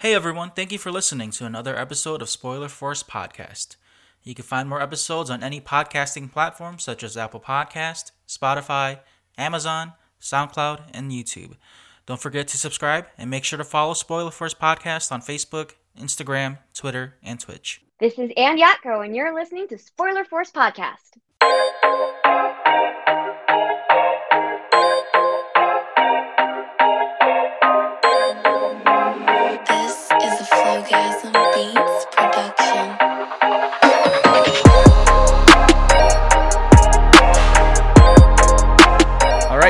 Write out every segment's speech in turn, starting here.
Hey everyone, thank you for listening to another episode of Spoiler Force Podcast. You can find more episodes on any podcasting platform such as Apple Podcast, Spotify, Amazon, SoundCloud, and YouTube. Don't forget to subscribe and make sure to follow Spoiler Force Podcast on Facebook, Instagram, Twitter, and Twitch. This is Anne Yatco, and you're listening to Spoiler Force Podcast.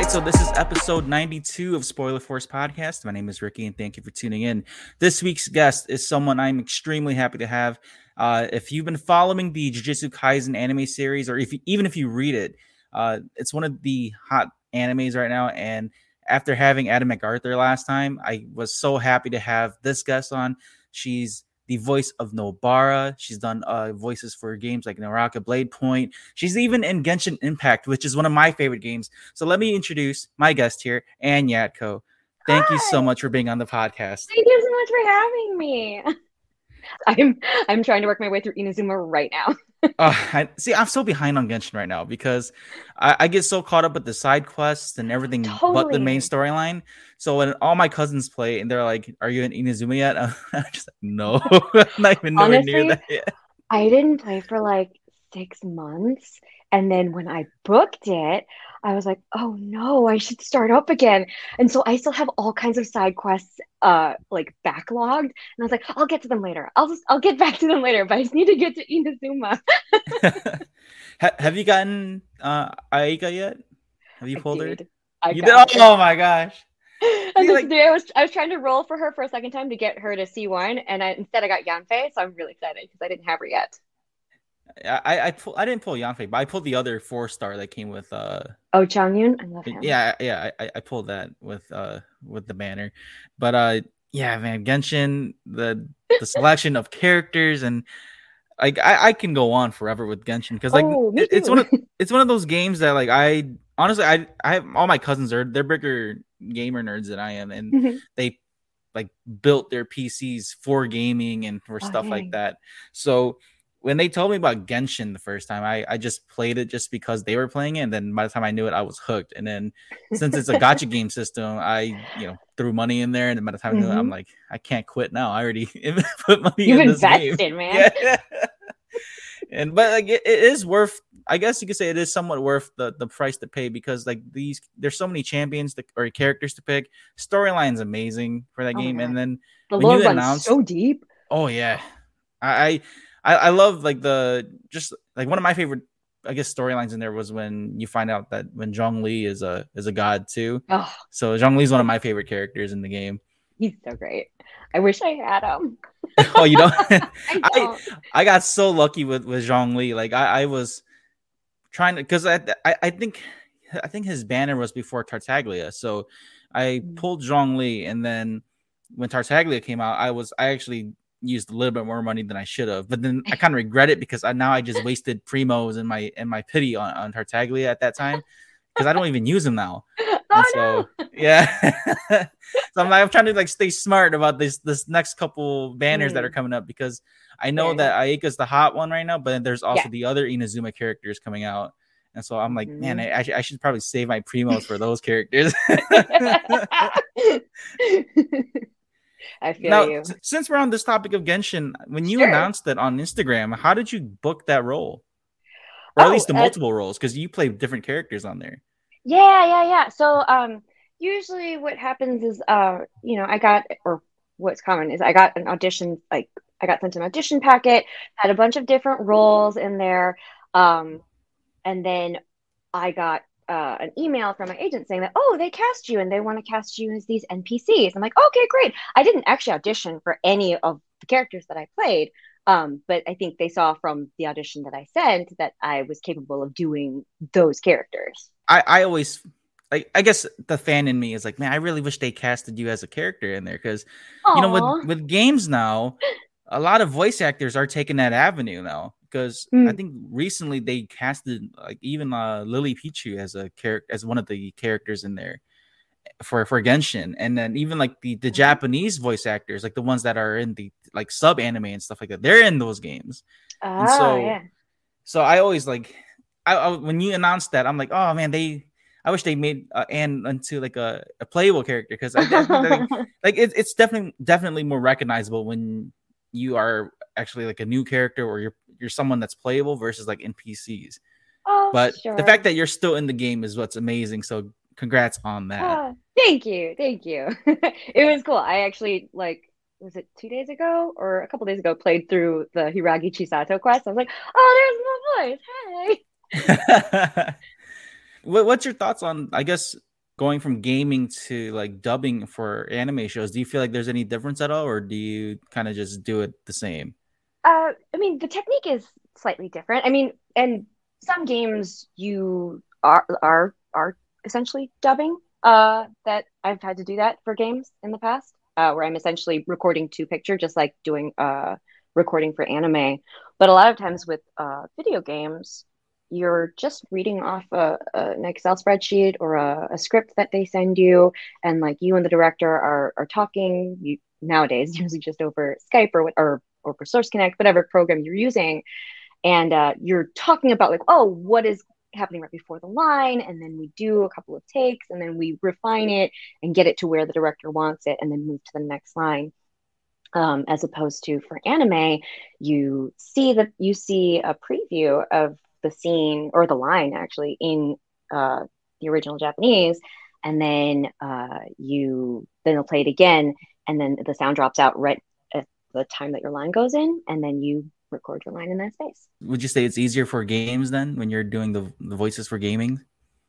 So this is episode 92 of Spoiler Force Podcast. My name is Ricky, and thank you for tuning in. This week's guest is someone I'm extremely happy to have. Uh, if you've been following the Jujutsu Kaisen anime series, or if you, even if you read it, uh, it's one of the hot animes right now. And after having Adam MacArthur last time, I was so happy to have this guest on. She's the voice of Nobara. She's done uh, voices for games like Naraka Blade Point. She's even in Genshin Impact, which is one of my favorite games. So let me introduce my guest here, Anne Yatco. Thank you so much for being on the podcast. Thank you so much for having me. I'm I'm trying to work my way through Inazuma right now. Uh, I, see, I'm so behind on Genshin right now because I, I get so caught up with the side quests and everything but the main storyline. So when all my cousins play and they're like, "Are you in Inazuma yet?" I'm just like, "No, I'm not even nowhere near that yet." I didn't play for like six months, and then when I booked it, I was like, "Oh no, I should start up again." And so I still have all kinds of side quests, uh, like backlogged. And I was like, "I'll get to them later. I'll just I'll get back to them later." But I just need to get to Inazuma. Have you gotten uh, Ayaka yet? Have you I pulled her? I You did? Oh my gosh! See, this like- I was I was trying to roll for her for a second time to get her to C1, and I, instead I got Yanfei, so I'm really excited because I didn't have her yet. I I I, pull, I didn't pull Yanfei, but I pulled the other four star that came with uh Oh, Chongyun, I love him. yeah yeah I, I pulled that with uh with the banner. But uh yeah man genshin the the selection of characters and like I, I can go on forever with genshin because like Oh, it- it's one of it's one of those games that like i honestly i i have all my cousins are they're bigger gamer nerds than i am and Mhm. they like built their pcs for gaming and for Oh, stuff like that. So when they told me about Genshin the first time, I, I just played it just because they were playing it, and then by the time I knew it, I was hooked. And then since it's a gacha game system, I you know threw money in there, and then by the time I knew it, I'm mm-hmm. like, I can't quit now. I already put money You've in this game. invested, man. Yeah. and but like it, it is worth. I guess you could say it is somewhat worth the the price to pay because like these, there's so many champions to, or characters to pick. Storyline's amazing for that Oh game, and then The lore runs announced- so deep. Oh yeah, I I I love like the just like one of my favorite I guess storylines in there was when you find out that when Zhongli is a is a god too. Oh, So Zhongli's one of my favorite characters in the game. he's so great. I wish I had him. oh, you don't? I I. I got so lucky with with Zhongli. Like I I was trying to because I, I I think I think his banner was before Tartaglia. So I Mm. pulled Zhongli and then when Tartaglia came out, I was I actually used a little bit more money than I should have. But then I kind of regret it because I now I just wasted primos and my and my pity on, on Tartaglia at that time because I don't even use them now. oh And no. so yeah. so I'm like I'm trying to like stay smart about this this next couple banners that Mm. are coming up because I know Fair that Ayaka's the hot one right now, but then there's also Yeah. the other Inazuma characters coming out. And so I'm like, man, Mhm. I, should, I should probably save my primos for those characters. I feel now, you. since we're on this topic of Genshin, when you Sure. announced it on Instagram, how did you book that role? Or at Oh, least the uh, multiple roles, because you play different characters on there. Yeah, yeah, yeah. So, um, usually what happens is, uh, you know, I got, or what's common is I got an audition, like I got sent an audition packet, had a bunch of different roles in there, um, and then I got uh, an email from my agent saying that, oh, they cast you and they want to cast you as these NPCs. I'm like, okay, great. I didn't actually audition for any of the characters that I played. Um, but I think they saw from the audition that I sent that I was capable of doing those characters. I, I always like I guess the fan in me is like, man, I really wish they casted you as a character in there because you know with with games now, a lot of voice actors are taking that avenue now because I Mm. think recently they casted like even uh Lily Pichu as a character as one of the characters in there. for for Genshin, and then even like the the Mhm. Japanese voice actors, like the ones that are in the like sub anime and stuff like that, they're in those games. Oh, so- yeah. So I always like, I, I when you announced that, I'm like, oh man, they. I wish they made uh, Anne into like a, a playable character because I, I think like it, it's definitely definitely more recognizable when you are actually like a new character or you're you're someone that's playable versus like NPCs. oh, But sure. the fact that you're still in the game is what's amazing. So congrats on that. Ah, thank you, thank you. it was cool. I actually like was it two days ago or a couple days ago played through the Hiiragi Chisato quest. I was like, oh, there's my voice. Hey. what, what's your thoughts on I guess going from gaming to like dubbing for anime shows? Do you feel like there's any difference at all, or do you kind of just do it the same? Uh, I mean, the technique is slightly different. I mean, and some games you are are are essentially dubbing. Uh, that I've had to do that for games in the past, uh, where I'm essentially recording to picture, just like doing uh recording for anime. But a lot of times with uh video games, you're just reading off a, a, an Excel spreadsheet or a, a script that they send you, and like you and the director are are talking. You nowadays usually just over Skype or or or for Source Connect, whatever program you're using, and uh, you're talking about like, oh, what is happening right before the line, and then we do a couple of takes, and then we refine it and get it to where the director wants it, and then move to the next line. Um, as opposed to for anime, you see that you see a preview of the scene or the line actually in uh, the original Japanese, and then uh, you then they'll play it again, and then the sound drops out right the time that your line goes in, and then you record your line in that space. Would you say it's easier for games then when you're doing the, the voices for gaming?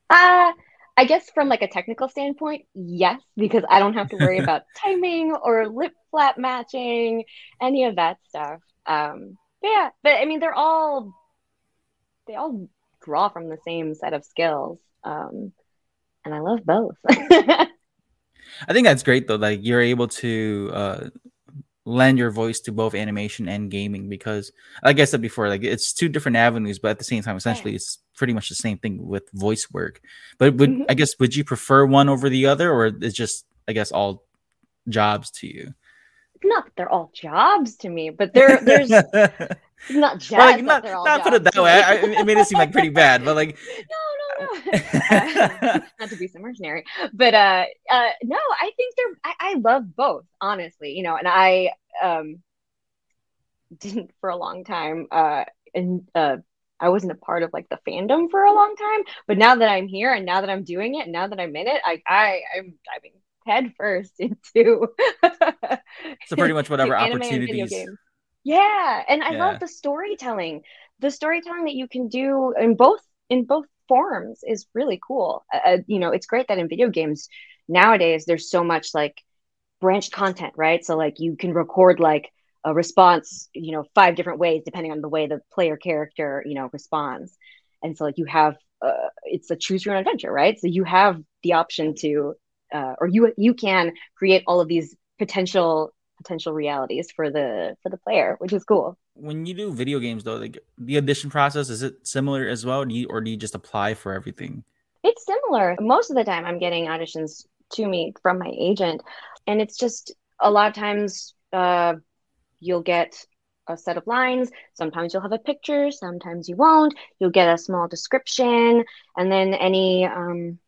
Uh, I guess from like a technical standpoint, yes, because I don't have to worry about timing or lip flap matching, any of that stuff. Um, but yeah, but I mean, they're all they all draw from the same set of skills, um, and I love both. I think that's great though. Like you're able to uh, lend your voice to both animation and gaming because, like I said before, like it's two different avenues, but at the same time, essentially, it's pretty much the same thing with voice work. But would Mhm. I guess would you prefer one over the other, or it's just I guess all jobs to you? not that they're all jobs to me, but there there's not just Well, like, not, not put it that way. I, I- it made it seem like pretty bad, but like no, no. Uh, not to be so mercenary, but uh, uh, no, I think they're. I, I love both, honestly. You know, and I um didn't for a long time. Uh, and uh, I wasn't a part of like the fandom for a long time, but now that I'm here and now that I'm doing it, and now that I'm in it, I I I'm diving head first into. so pretty much whatever anime and video opportunities. Yeah, and I Yeah. love the storytelling. The storytelling that you can do in both in both forms is really cool. Uh, Uh, you know, it's great that in video games nowadays there's so much like branched content, right? So like you can record like a response, you know, five different ways depending on the way the player character, you know, responds. And so like you have uh, it's a choose your own adventure, right? So you have the option to uh, or you you can create all of these potential potential realities for the for the player, which is cool. When you do video games, though, like the audition process is it similar as well? Do you, or do you just apply for everything? It's similar. Most of the time, I'm getting auditions to me from my agent, and it's just a lot of times uh, you'll get a set of lines. Sometimes you'll have a picture, sometimes you won't. You'll get a small description, and then any um,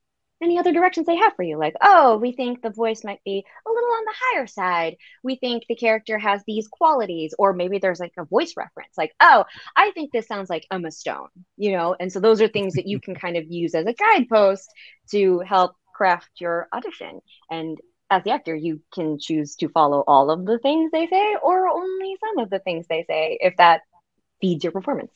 any other directions they have for you, like oh, we think the voice might be a little on the higher side. We think the character has these qualities, or maybe there's like a voice reference, like oh, I think this sounds like Emma Stone, you know. And so those are things that you can kind of use as a guidepost to help craft your audition. And as the actor, you can choose to follow all of the things they say or only some of the things they say if that feeds your performance.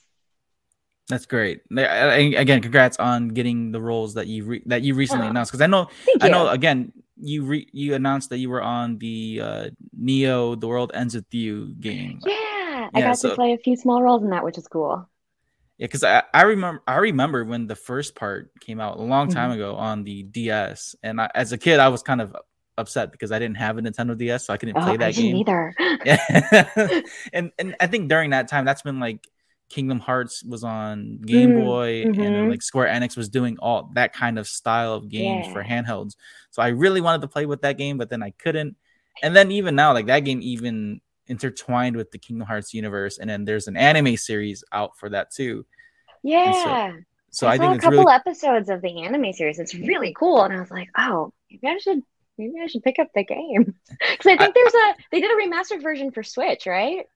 That's great. I- I- Again, congrats on getting the roles that you re- that you recently Oh, announced. Because I know, I you. know. Again, you re- you announced that you were on the uh, Neo: The World Ends with You game. yeah, I got so- to play a few small roles in that, which is cool. Yeah, because I, I remember I remember when the first part came out a long time Mm-hmm. ago on the DS, and I, as a kid I was kind of upset because I didn't have a Nintendo DS, so I couldn't Oh, play I that didn't game. either. Yeah, and and I think during that time, that's been like Kingdom Hearts was on Game Mm, Boy, and then, mhm. like Square Enix was doing all that kind of style of games for handhelds. So I really wanted to play with that game, but then I couldn't. And then even now, like that game even intertwined with the Kingdom Hearts universe, and then there's an anime series out for that too. Yeah. So I, I, saw a couple really episodes of the anime series. It's really cool, and I was like, oh, maybe I should, maybe I should pick up the game because I think there's a they did a remastered version for Switch, right?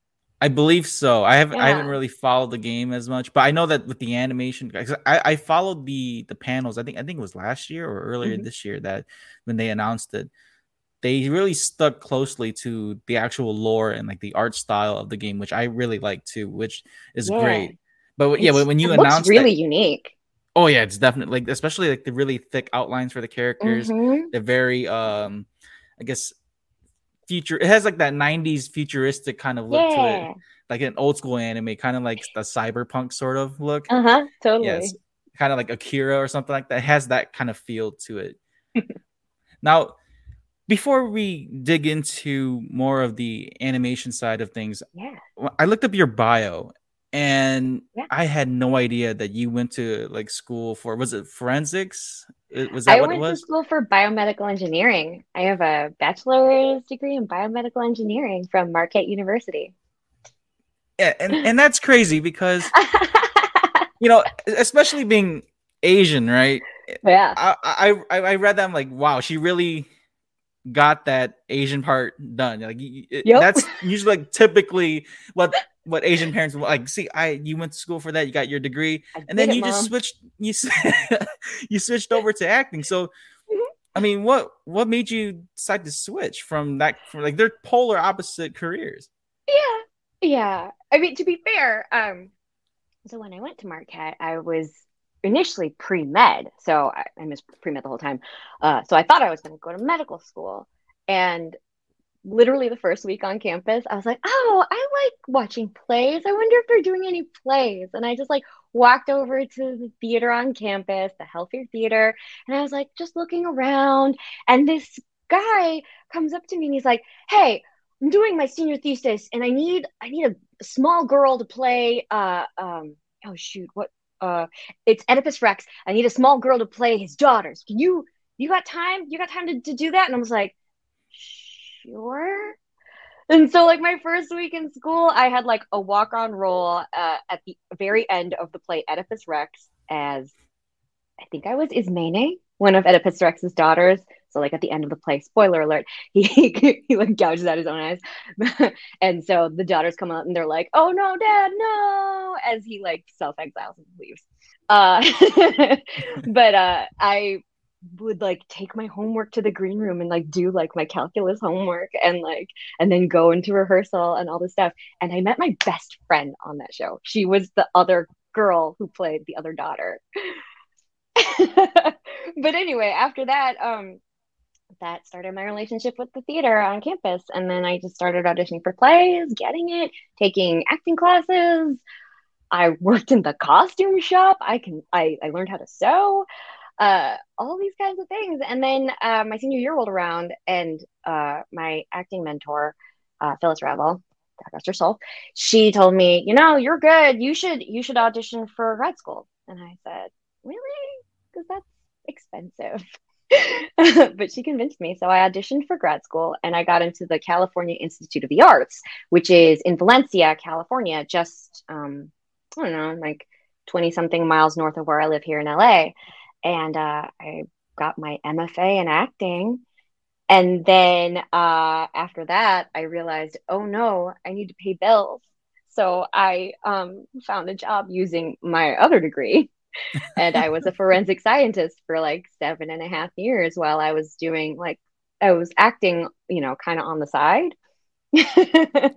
I believe so. I haven't I haven't really followed the game as much, but I know that with the animation, I, I followed the the panels. I think I think it was last year or earlier Mhm. this year that when they announced it, they really stuck closely to the actual lore and like the art style of the game, which I really like too, which is Yeah. great. But yeah, when you announced really that, unique. oh yeah, it's definitely like especially like the really thick outlines for the characters. Mhm. They're very um, I guess future. It has like that '90s futuristic kind of look to it like an old school anime, kind of like the cyberpunk sort of look. Uh huh. Totally. Yes, kind of like Akira or something like that. It has that kind of feel to it. now, before we dig into more of the animation side of things, Yeah. I looked up your bio and Yeah. I had no idea that you went to like school for was it forensics? Was that I what went to school for biomedical engineering. I have a bachelor's degree in biomedical engineering from Marquette University. Yeah, and, and that's crazy because you know, especially being Asian, right? yeah. I, I I I read that I'm like, wow, she really got that Asian part done. Like Yep. that's usually like typically what what Asian parents like. See, I you went to school for that, you got your degree, I and then it, you just switched you you switched over to acting. So, Mhm. I mean, what what made you decide to switch from that? From like they're polar opposite careers. Yeah. Yeah. I mean, to be fair, um, so when I went to Marquette, I was initially pre-med. So I, I missed pre-med the whole time. Uh, so I thought I was going to go to medical school. And literally the first week on campus, I was like, oh, I like watching plays. I wonder if they're doing any plays. And I just like walked over to the theater on campus, the Helfaer Theater, and I was like just looking around. And this guy comes up to me and he's like, hey, I'm doing my senior thesis and I need I need a small girl to play uh um oh shoot what uh it's Oedipus Rex. I need a small girl to play his daughters. Can you you got time? You got time to, to do that? And I was like, sure. And so like my first week in school, I had like a walk-on role uh, at the very end of the play Oedipus Rex as I think I was Ismene, one of Oedipus Rex's daughters. So like at the end of the play, spoiler alert, he he like gouges out his own eyes, and so the daughters come out and they're like, "Oh no, Dad, no!" As he like self exiles and leaves. Uh, but uh, I would like take my homework to the green room and like do like my calculus homework and like and then go into rehearsal and all this stuff. And I met my best friend on that show. She was the other girl who played the other daughter. but anyway, after that, um, that started my relationship with the theater on campus. And then I just started auditioning for plays, getting it, taking acting classes. I worked in the costume shop. I can I, I learned how to sew, uh, all these kinds of things. And then uh, my senior year rolled around, and uh, my acting mentor, uh, Phyllis Ravel, God rest her soul, she told me, you know, you're good. You should you should audition for grad school. And I said, really? Because that's expensive. but she convinced me. So I auditioned for grad school and I got into the California Institute of the Arts, which is in Valencia, California, just, um, I don't know, like 20 something miles north of where I live here in LA. And uh, I got my MFA in acting. And then uh, after that, I realized, oh no, I need to pay bills. So I um, found a job using my other degree and I was a forensic scientist for like seven and a half years while I was doing like I was acting, you know, kind of on the side. uh,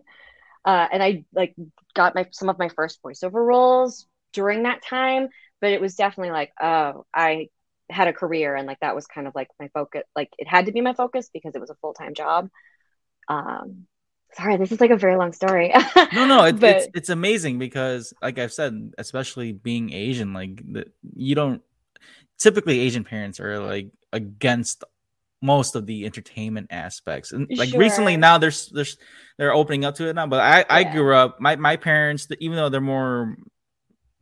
and I like got my some of my first voiceover roles during that time, but it was definitely like, oh, I had a career and like that was kind of like my focus. Like it had to be my focus because it was a full time job. Um, sorry, this is like a very long story. No, no, it, But- it's it's amazing because, like I've said, especially being Asian, like the, you don't typically Asian parents are like against most of the entertainment aspects. And like recently now there's there's they're opening up to it now. But I I grew up my my parents even though they're more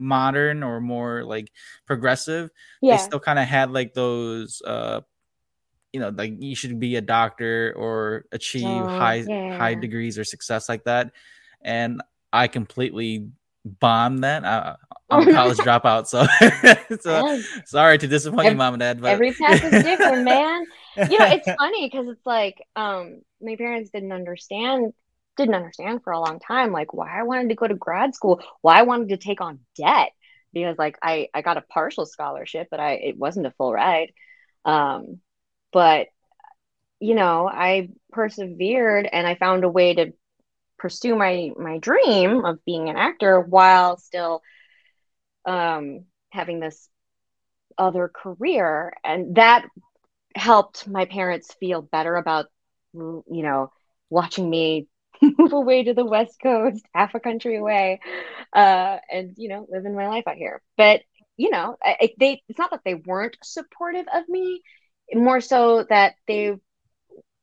modern or more like progressive, Yeah. they still kind of had like those uh you know like you should be a doctor or achieve Oh, high high degrees or success like that. And I completely bombed that. I, I'm a college dropout, so so sorry to disappoint you, mom and dad. But Every path is different, man. You know, it's funny because it's like um my parents didn't understand didn't understand for a long time like why I wanted to go to grad school, why I wanted to take on debt because like I I got a partial scholarship, but I it wasn't a full ride. Um but you know, I persevered and I found a way to pursue my my dream of being an actor while still um having this other career and that helped my parents feel better about you know watching me move away to the west coast half a country away uh and you know living my life out here but you know I, they it's not that they weren't supportive of me more so that they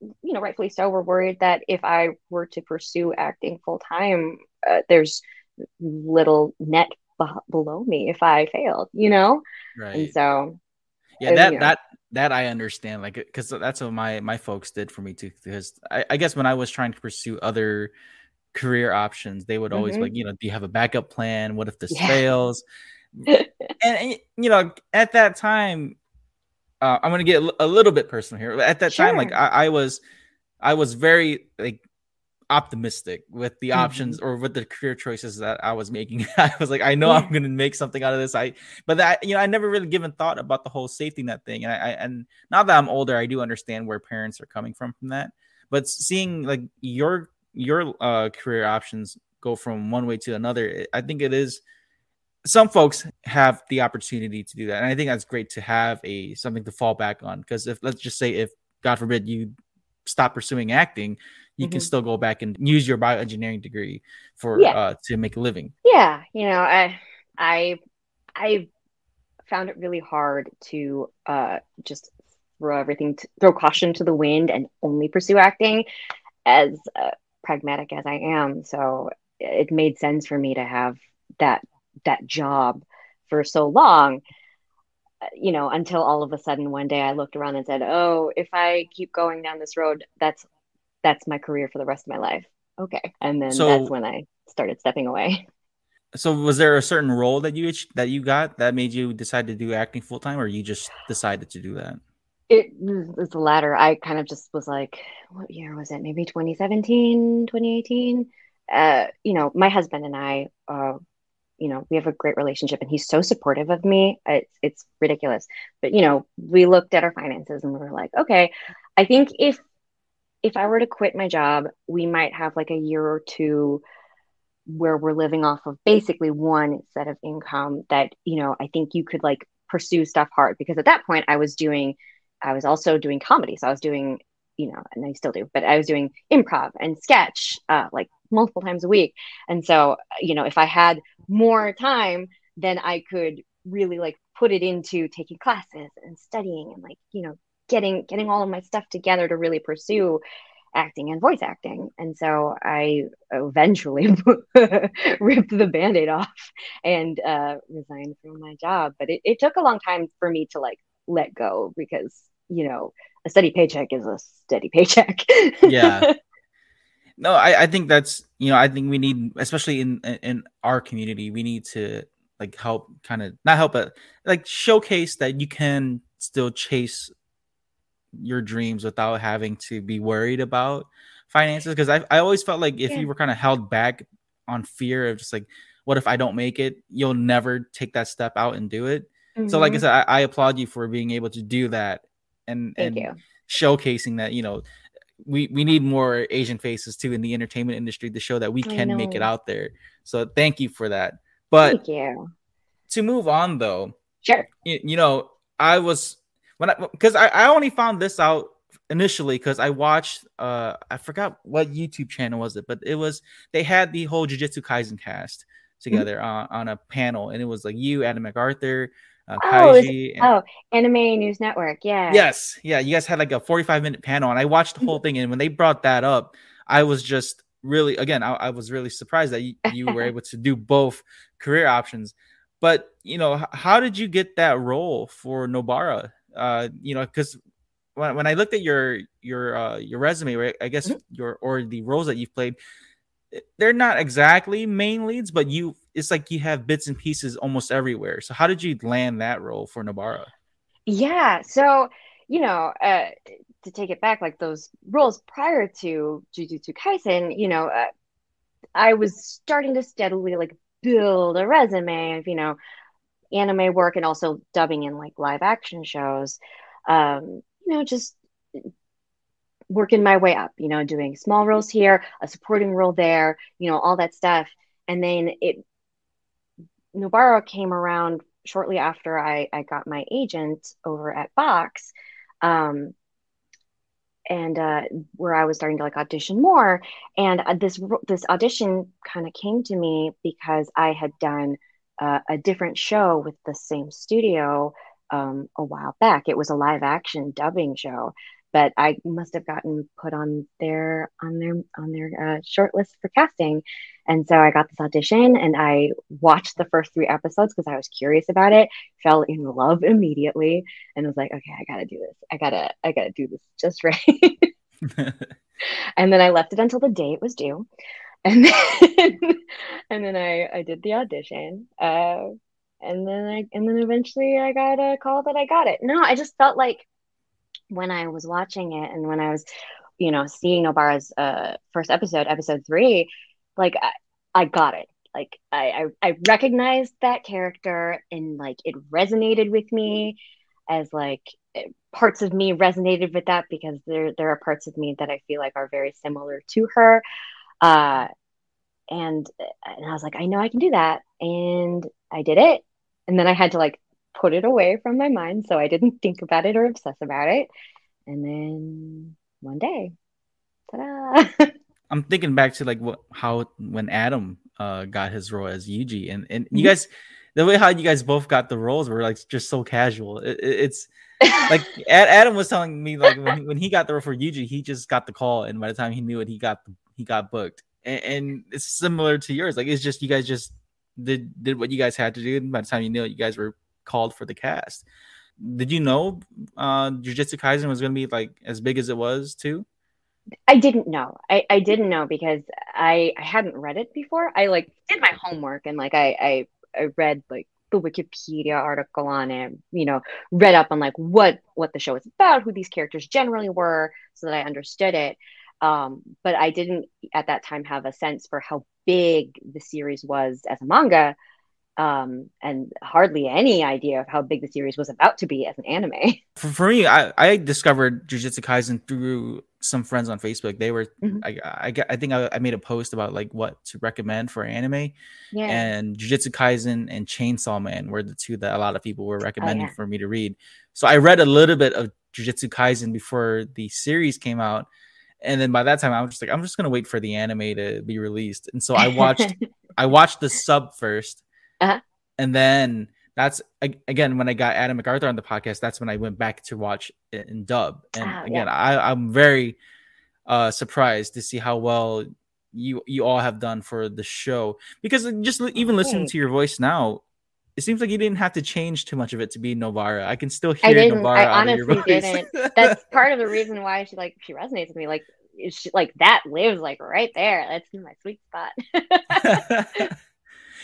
you know rightfully so were worried that if i were to pursue acting full time uh, there's little net below me if i failed you know right. and so yeah uh, that you know. that that i understand like because that's what my my folks did for me too because I, I guess when i was trying to pursue other career options they would always be Mhm. like you know do you have a backup plan what if this Yeah. fails and, and, you know at that time uh, i'm gonna get a little bit personal here at that time like I, I was i was very like optimistic with the Mhm. options or with the career choices that I was making. I was like, I know I'm going to make something out of this. I, but that you know, I never really given thought about the whole safety net thing. And I, I and now that I'm older, I do understand where parents are coming from from that. But seeing like your your uh, career options go from one way to another, I think it is. Some folks have the opportunity to do that, and I think that's great to have a something to fall back on. Because if let's just say if God forbid you stop pursuing acting, you can Mhm. still go back and use your bioengineering degree for Yeah. uh, to make a living. yeah you know i i i found it really hard to uh just throw everything to, throw caution to the wind and only pursue acting as uh, pragmatic as i am so it made sense for me to have that that job for so long you know until all of a sudden one day i looked around and said oh if i keep going down this road that's that's my career for the rest of my life okay and then So- that's when i started stepping away So, was there a certain role that you that you got that made you decide to do acting full time, or you just decided to do that? It was the latter. I kind of just was like, what year was it? Maybe 2017, 2018. Uh, you know, my husband and I, uh, you know, we have a great relationship and he's so supportive of me. It's it's ridiculous. But you know, we looked at our finances and we were like, okay, I think if if I were to quit my job, we might have like a year or two where we're living off of basically one set of income that, you know, I think you could like pursue stuff hard because at that point I was doing I was also doing comedy. So I was doing, you know, and I still do, but I was doing improv and sketch uh, like multiple times a week. And so, you know, if I had more time, then I could really like put it into taking classes and studying and like, you know, getting getting all of my stuff together to really pursue acting and voice acting. And so I eventually ripped the band-aid off and uh, resigned from my job. But it, it took a long time for me to like let go because you know a steady paycheck is a steady paycheck Yeah. No, I, I think that's you know I think we need especially in in our community we need to like help kind of not help but like showcase that you can still chase your dreams without having to be worried about finances? Because I I always felt like if Yeah. you were kind of held back on fear of just like what if I don't make it you'll never take that step out and do it. So like I Mhm. said I, I applaud you for being able to do that and thank and you. showcasing that you know we we need more asian faces too in the entertainment industry to show that we can make it out there. So thank you for that. But thank you. to move on though sure. you, you know i was when i because I, I only found this out initially because i watched uh i forgot what youtube channel was it but it was they had the whole jujutsu kaisen cast together on, on a panel and it was like you adam macarthur uh, Oh, Kaiji. and- Oh, Anime News Network. Yeah. Yes, yeah, you guys had like a 45 minute panel, and I watched the Mm-hmm. whole thing. And when they brought that up, I was just really, again, I, I was really surprised that you, you were able to do both career options. But you know, how did you get that role for Nobara? Uh, you know, because when, when I looked at your your uh, your resume, right, I guess Mhm. your or the roles that you've played, eh, they're not exactly main leads, but you it's like you have bits and pieces almost everywhere. So how did you land that role for Nobara? Yeah. So, you know, uh, to take it back, like those roles prior to Jujutsu Kaisen, you know, uh, I was starting to steadily like build a resume of, you know, anime work and also dubbing in like live action shows. Um, you know, just working my way up, you know, doing small roles here, a supporting role there, you know, all that stuff. And then it Nobara came around shortly after I, I got my agent over at Box. Um, and uh, where I was starting to like audition more, and uh, this this audition kind of came to me because I had done uh, a different show with the same studio um, a while back. It was a live action dubbing show, but I must have gotten put on their on their on their uh, short list for casting, and so I got this audition and I watched the first three episodes because I was curious about it, fell in love immediately, and was like, okay, I gotta do this. I gotta I gotta do this just right. and then I left it until the day it was due, and then and then I I did the audition. Uh, and then I and then eventually I got a call that I got it. No, I just felt like when I was watching it and when I was, you know, seeing Nobara's uh first episode, episode three, like I, I got it. Like I, I I recognized that character and like it resonated with me as like parts of me resonated with that because there there are parts of me that I feel like are very similar to her. Uh and and I was like, I know I can do that. And I did it. And then I had to like put it away from my mind so I didn't think about it or obsess about it. And then one day, ta-da! I'm thinking back to like what how when Adam uh got his role as Yuji and and you Mhm. guys the way how you guys both got the roles were like just so casual. It- it's like Adam was telling me like when he, when he got the role for Yuji, he just got the call, and by the time he knew it, he got he got booked. And, and it's similar to yours. Like it's just you guys just did did what you guys had to do, and by the time you knew it, you guys were called for the cast. Did you know uh Jujutsu Kaisen was gonna be like as big as it was too? I didn't know. I, I didn't know because I, I hadn't read it before. I like did my homework and like I, I I read like the Wikipedia article on it, you know, read up on like what what the show is about, who these characters generally were, so that I understood it. Um, but I didn't at that time have a sense for how big the series was as a manga, um, and hardly any idea of how big the series was about to be as an anime. for, for me, I, I discovered Jujutsu Kaisen through some friends on Facebook. They were, Mhm. I, I, I think I, I made a post about like what to recommend for anime, Yeah. and Jujutsu Kaisen and Chainsaw Man were the two that a lot of people were recommending Oh, yeah. for me to read. So I read a little bit of Jujutsu Kaisen before the series came out, and then by that time I was just like, I'm just gonna wait for the anime to be released, and so I watched I watched the sub 1st Uh-huh. and then that's again when I got Adam MacArthur on the podcast. That's when I went back to watch it in dub. And Oh, again, I, I'm very uh, surprised to see how well you you all have done for the show because just even listening to your voice now. It seems like you didn't have to change too much of it to be Nobara. I can still I hear didn't. Nobara I out of your honestly voice. didn't. That's part of the reason why she like she resonates with me. Like she, like that lives like right there. That's my sweet spot.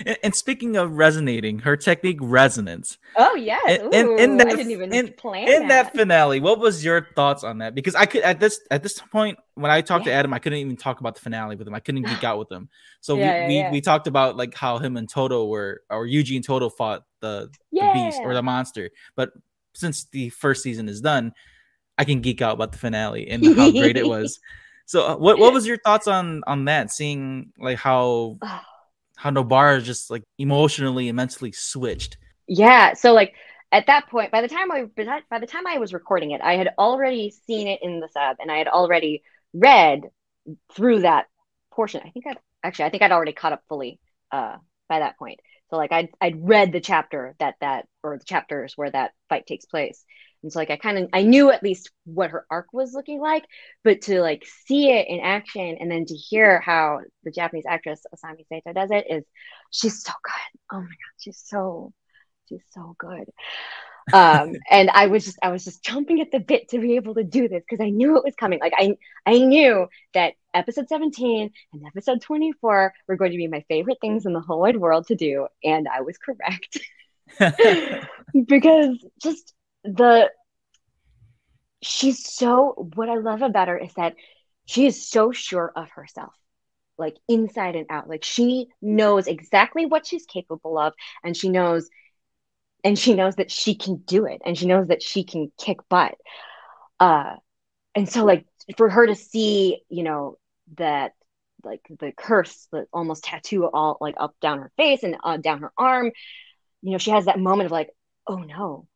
and, and speaking of resonating, her technique resonance. oh yes. In- in- in that- I didn't even in- plan in that that. finale what was your thoughts on that? Because i could at this at this point when i talked to adam i couldn't even talk about the finale with him. I couldn't geek out with him. So Yeah, we, yeah, yeah. we we talked about like how him and Todo were or yuji and Todo fought the, the beast or the monster. But since the first season is done i can geek out about the finale and how great it was. So uh, what what was your thoughts on on that? Seeing like how Oh, how nobara is just like emotionally and mentally switched yeah. So like at that point, by the time I by the time I was recording it, I had already seen it in the sub, and I had already read through that portion. I think I actually I think I'd already caught up fully uh, by that point. So like I'd I'd read the chapter that that or the chapters where that fight takes place. And so like I kind of I knew at least what her arc was looking like, but to like see it in action and then to hear how the Japanese actress Asami Seto does it is she's so good. Oh my god, she's so she's so good. Um and I was just I was just jumping at the bit to be able to do this because I knew it was coming. Like I I knew that episode 17 and episode 24 were going to be my favorite things in the whole wide world to do and I was correct. because just the she's so what I love about her is that she is so sure of herself like inside and out. Like she knows exactly what she's capable of and she knows and she knows that she can do it and she knows that she can kick butt. Uh and so like for her to see you know that like the curse the almost tattoo all like up down her face and uh, down her arm you know she has that moment of like oh no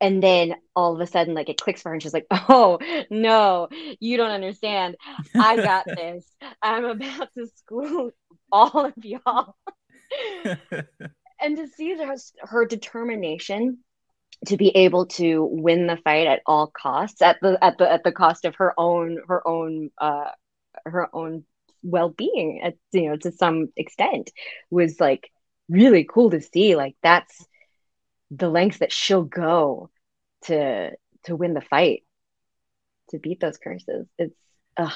and then all of a sudden like it clicks for her and she's like oh no you don't understand. I got this. I'm about to school all of y'all. And to see her, her determination to be able to win the fight at all costs at the at the at the cost of her own her own uh her own well-being at you know to some extent was like really cool to see. Like that's the lengths that she'll go to to win the fight to beat those curses. It's ugh,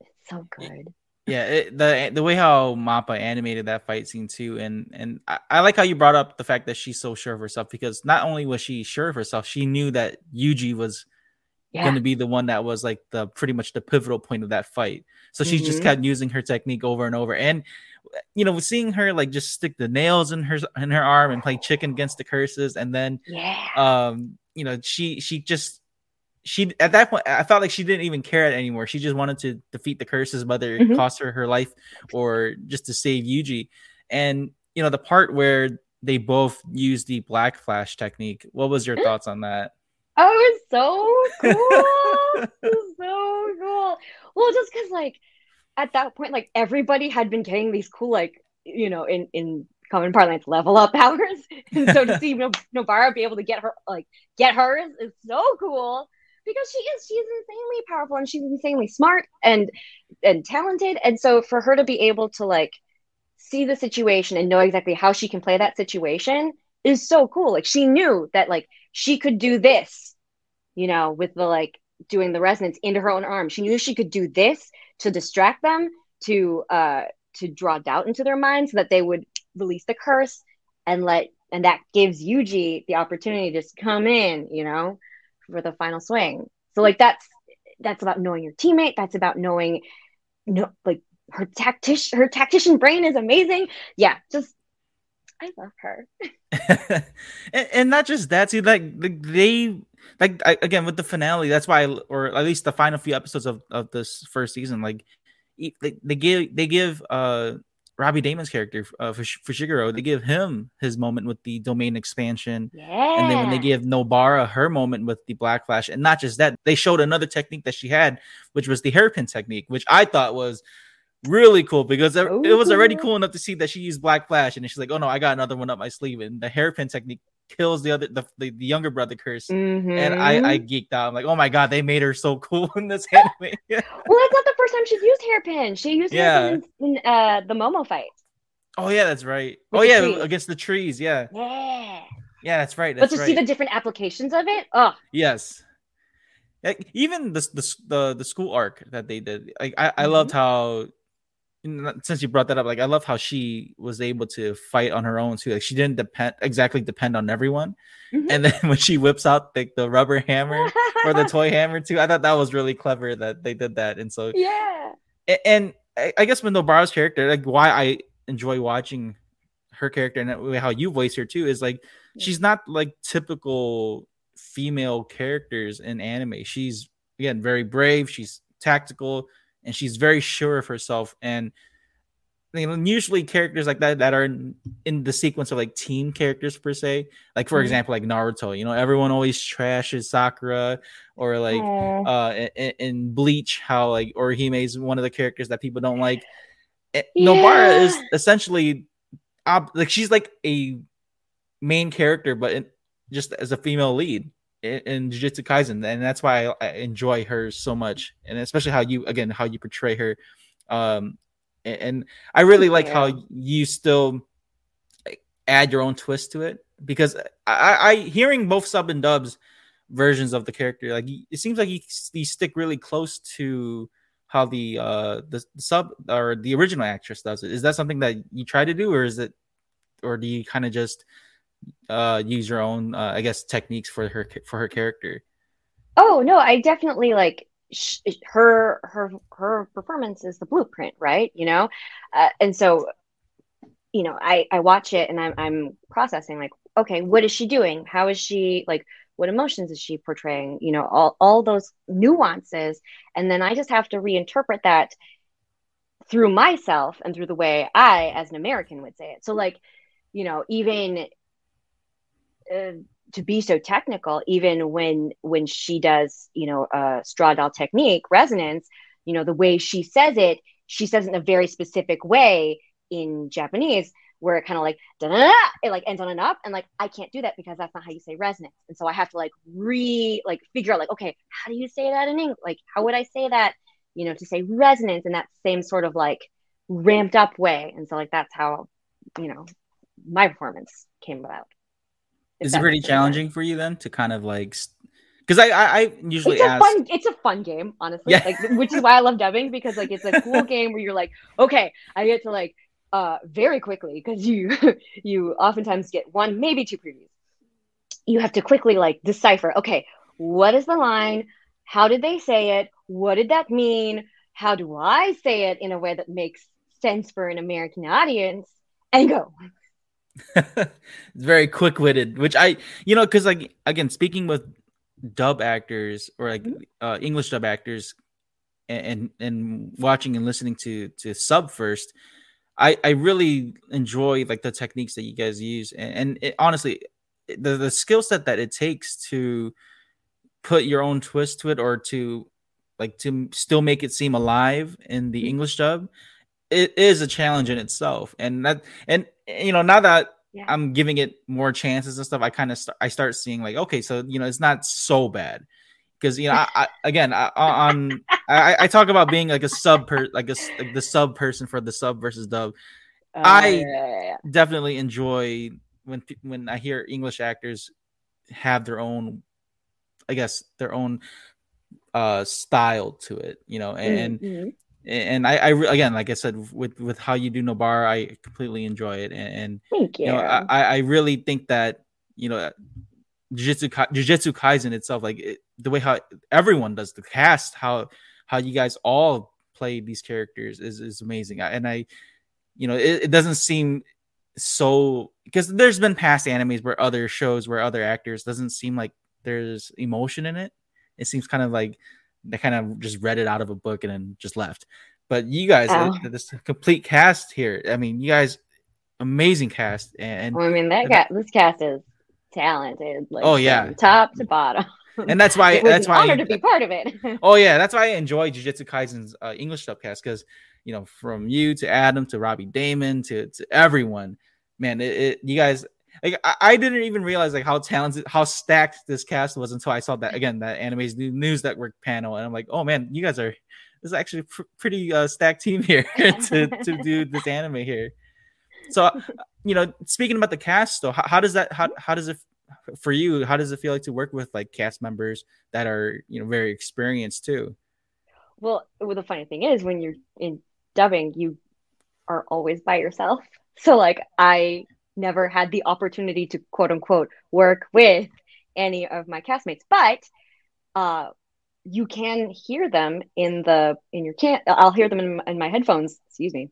it's so good. Yeah it, the the way how mappa animated that fight scene too and and I, I, like how you brought up the fact that she's so sure of herself because not only was she sure of herself she knew that yuji was yeah. going to be the one that was like the pretty much the pivotal point of that fight so she mm-hmm. just kept using her technique over and over and you know, seeing her like just stick the nails in her in her arm and play chicken against the curses, and then yeah, um, you know, she she just she at that point I felt like she didn't even care anymore. She just wanted to defeat the curses, whether it mm-hmm. cost her her life or just to save Yuji. And you know, the part where they both use the black flash technique. What was your thoughts on that? Oh, it was so cool. was so cool. Well, just because like at that point, like everybody had been getting these cool, like, you know, in, in common parlance, level up powers. And so to see no- Nobara be able to get her, like, get hers is so cool because she is, she's insanely powerful and she's insanely smart and, and talented. And so for her to be able to, like, see the situation and know exactly how she can play that situation is so cool. Like, she knew that, like, she could do this, you know, with the, like, doing the resonance into her own arm. She knew she could do this to distract them, to uh, to draw doubt into their minds, so that they would release the curse and let and that gives Yuji the opportunity to just come in, you know, for the final swing. So like that's that's about knowing your teammate. That's about knowing, no, like her tactician her tactician brain is amazing. Yeah, just I love her. and, and, not just that, see, like they like I, again with the finale. That's why, I, or at least the final few episodes of, of this first season, like they, they give they give uh Robbie Daymond's character uh, for Fushiguro, they give him his moment with the domain expansion. Yeah. And then when they give Nobara her moment with the Black Flash, and not just that, they showed another technique that she had, which was the hairpin technique, which I thought was really cool because it, it was already cool enough to see that she used Black Flash, and she's like, "Oh no, I got another one up my sleeve." And the hairpin technique kills the other the, the, the younger brother curse mm-hmm. and I, I geeked out i'm like oh my god they made her so cool in this anime well that's not the first time she's used hairpin she used yeah. in, in uh, the momo fight oh yeah that's right With oh yeah trees. against the trees yeah yeah yeah that's right that's but to right. see the different applications of it oh yes like, even the, the the the school arc that they did like i, I mm-hmm. loved how since you brought that up, like I love how she was able to fight on her own too. Like she didn't depend exactly depend on everyone. Mm-hmm. And then when she whips out the, the rubber hammer or the toy hammer too, I thought that was really clever that they did that. And so yeah, and, I guess with Nobara's character, like why I enjoy watching her character and how you voice her too is like she's not like typical female characters in anime. She's again very brave. She's tactical and she's very sure of herself and you know, usually characters like that that are in, in, the sequence of like team characters per se like for mm-hmm. example like naruto you know everyone always trashes sakura or like Aww. uh in, in, bleach how like orihime is one of the characters that people don't like yeah. nobara is essentially ob- like she's like a main character, but in, just as a female lead in, in Jujutsu Kaisen, and that's why I, I, enjoy her so much, and especially how you again how you portray her. Um, and, and I really like how you still add your own twist to it because I, I hearing both sub and dubs versions of the character like it seems like you, you stick really close to how the uh the, the sub or the original actress does it is that something that you try to do or is it or do you kind of just uh use your own uh, i guess techniques for her for her character? Oh no i definitely like sh- her her her performance is the blueprint right? You know? Uh, and so you know i i watch it and i'm i'm processing like okay what is she doing? How is she like what emotions is she portraying? You know all, all those nuances. And then i just have to reinterpret that through myself and through the way i as an american would say it. So like you know even uh, to be so technical even when when she does you know a straw doll technique resonance you know the way she says it she says it in a very specific way in japanese where it kind of like it like ends on an up and like i can't do that because that's not how you say resonance. And so i have to like re like figure out like okay how do you say that in english like how would i say that you know to say resonance in that same sort of like ramped up way? And so like that's how you know my performance came about is it pretty challenging for you then to kind of like because I, I, I usually it's a ask... fun it's a fun game honestly yeah. like which is why I love dubbing because like it's a cool game where you're like okay I get to like uh, very quickly because you you oftentimes get one maybe two previews. You have to quickly like decipher okay what is the line? How did they say it? What did that mean? How do i say it in a way that makes sense for an american audience? And go it's very quick-witted which i you know because like again speaking with dub actors or like mm-hmm. uh, english dub actors and, and and watching and listening to to sub first I I really enjoy like the techniques that you guys use, and, and it, honestly, the the skill set that it takes to put your own twist to it, or to like to still make it seem alive in the mm-hmm. English dub, it is a challenge in itself. And that and you know now that yeah. I'm giving it more chances and stuff, I kind of st- I start seeing like okay, so you know it's not so bad because you know I, I again I, on I, I, talk about being like a sub per like a like the sub person for the sub versus dub. Uh, I yeah, yeah, definitely enjoy when when I hear English actors have their own, I guess their own uh style to it, you know, and mm-hmm. And I, I again like I said with with how you do Nobara, I completely enjoy it, and, and thank you. you know, I I really think that you know Jujutsu Jujutsu Kaisen itself, like it, the way how everyone does the cast, how how you guys all play these characters is is amazing. And I, you know, it, it doesn't seem so because there's been past animes where other shows where other actors doesn't seem like there's emotion in it. It seems kind of like they kind of just read it out of a book and then just left. But you guys, oh. this complete cast here. I mean, you guys, amazing cast. And well, I mean, that guy, this cast is talented. Like, oh yeah, top to bottom. And that's why that's why honor to be part of it. oh yeah, that's why I enjoy Jujutsu Kaisen's uh, English subcast because you know from you to Adam to Robbie Daymond to to everyone, man, it, it you guys. Like I, I, didn't even realize like how talented, how stacked this cast was until I saw that again that Anime's News Network panel, and I'm like, oh man, you guys are this is actually pr- pretty uh, stacked team here to to do this anime here. So, you know, speaking about the cast, though, how, how does that how how does it for you? How does it feel like to work with like cast members that are you know very experienced too? Well, well, the funny thing is when you're in dubbing, you are always by yourself. So like I never had the opportunity to quote unquote work with any of my castmates, but uh, you can hear them in the in your can. I'll hear them in, in my headphones. Excuse me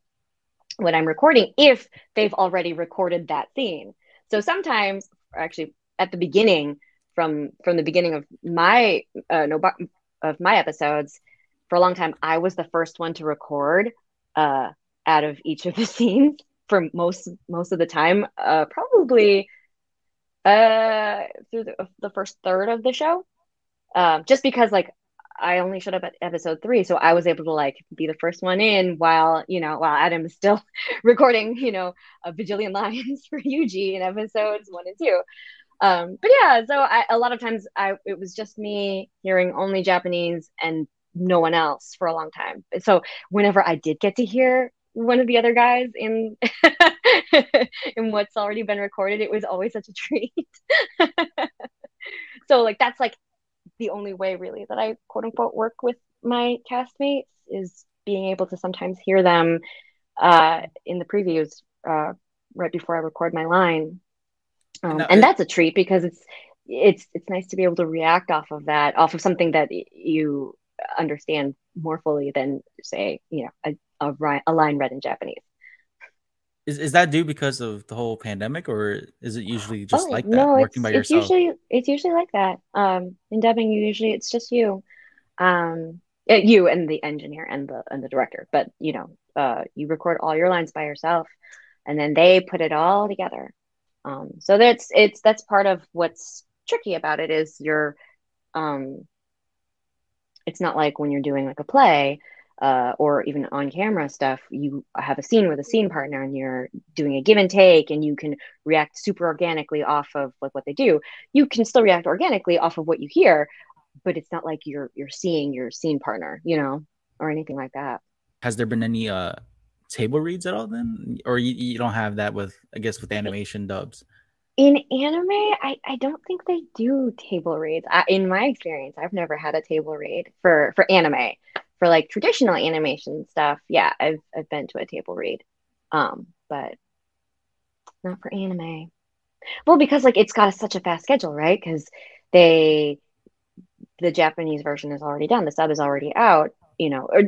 when I'm recording if they've already recorded that scene. So sometimes, actually, at the beginning, from from the beginning of my uh, no of my episodes, for a long time, I was the first one to record uh, out of each of the scenes for most most of the time. Uh, probably uh, through the, the first third of the show, uh, just because like I only showed up at episode three, so I was able to like be the first one in while you know while Adam is still recording you know a bajillion lines for Yuji in episodes one and two. Um, but yeah, so I, a lot of times I it was just me hearing only Japanese and no one else for a long time. So whenever I did get to hear one of the other guys in in what's already been recorded, it was always such a treat. so like that's like the only way really that I quote unquote work with my castmates is being able to sometimes hear them uh, in the previews uh, right before I record my line. Um, no, and that's a treat because it's it's it's nice to be able to react off of that, off of something that you understand more fully than say, you know, a, a, a line read in Japanese. Is, is that due because of the whole pandemic, or is it usually just oh, like that, no, working by it's? Usually, it's usually like that. Um, in dubbing, usually it's just you, um, eh, you and the engineer and the and the director. But you know, uh, you record all your lines by yourself, and then they put it all together. Um, so that's it's that's part of what's tricky about it is you're, um, it's not like when you're doing like a play uh, or even on camera stuff, you have a scene with a scene partner and you're doing a give and take and you can react super organically off of like what they do. You can still react organically off of what you hear, but it's not like you're you're seeing your scene partner, you know, or anything like that. Has there been any uh table reads at all then? Or you, you don't have that with I guess with animation dubs? In anime, I, I don't think they do table reads. I, in my experience, I've never had a table read for for anime for like traditional animation stuff, yeah, I've I've been to a table read, um, but not for anime. Well, because like it's got a, such a fast schedule, right? Because they the Japanese version is already done, the sub is already out, you know, or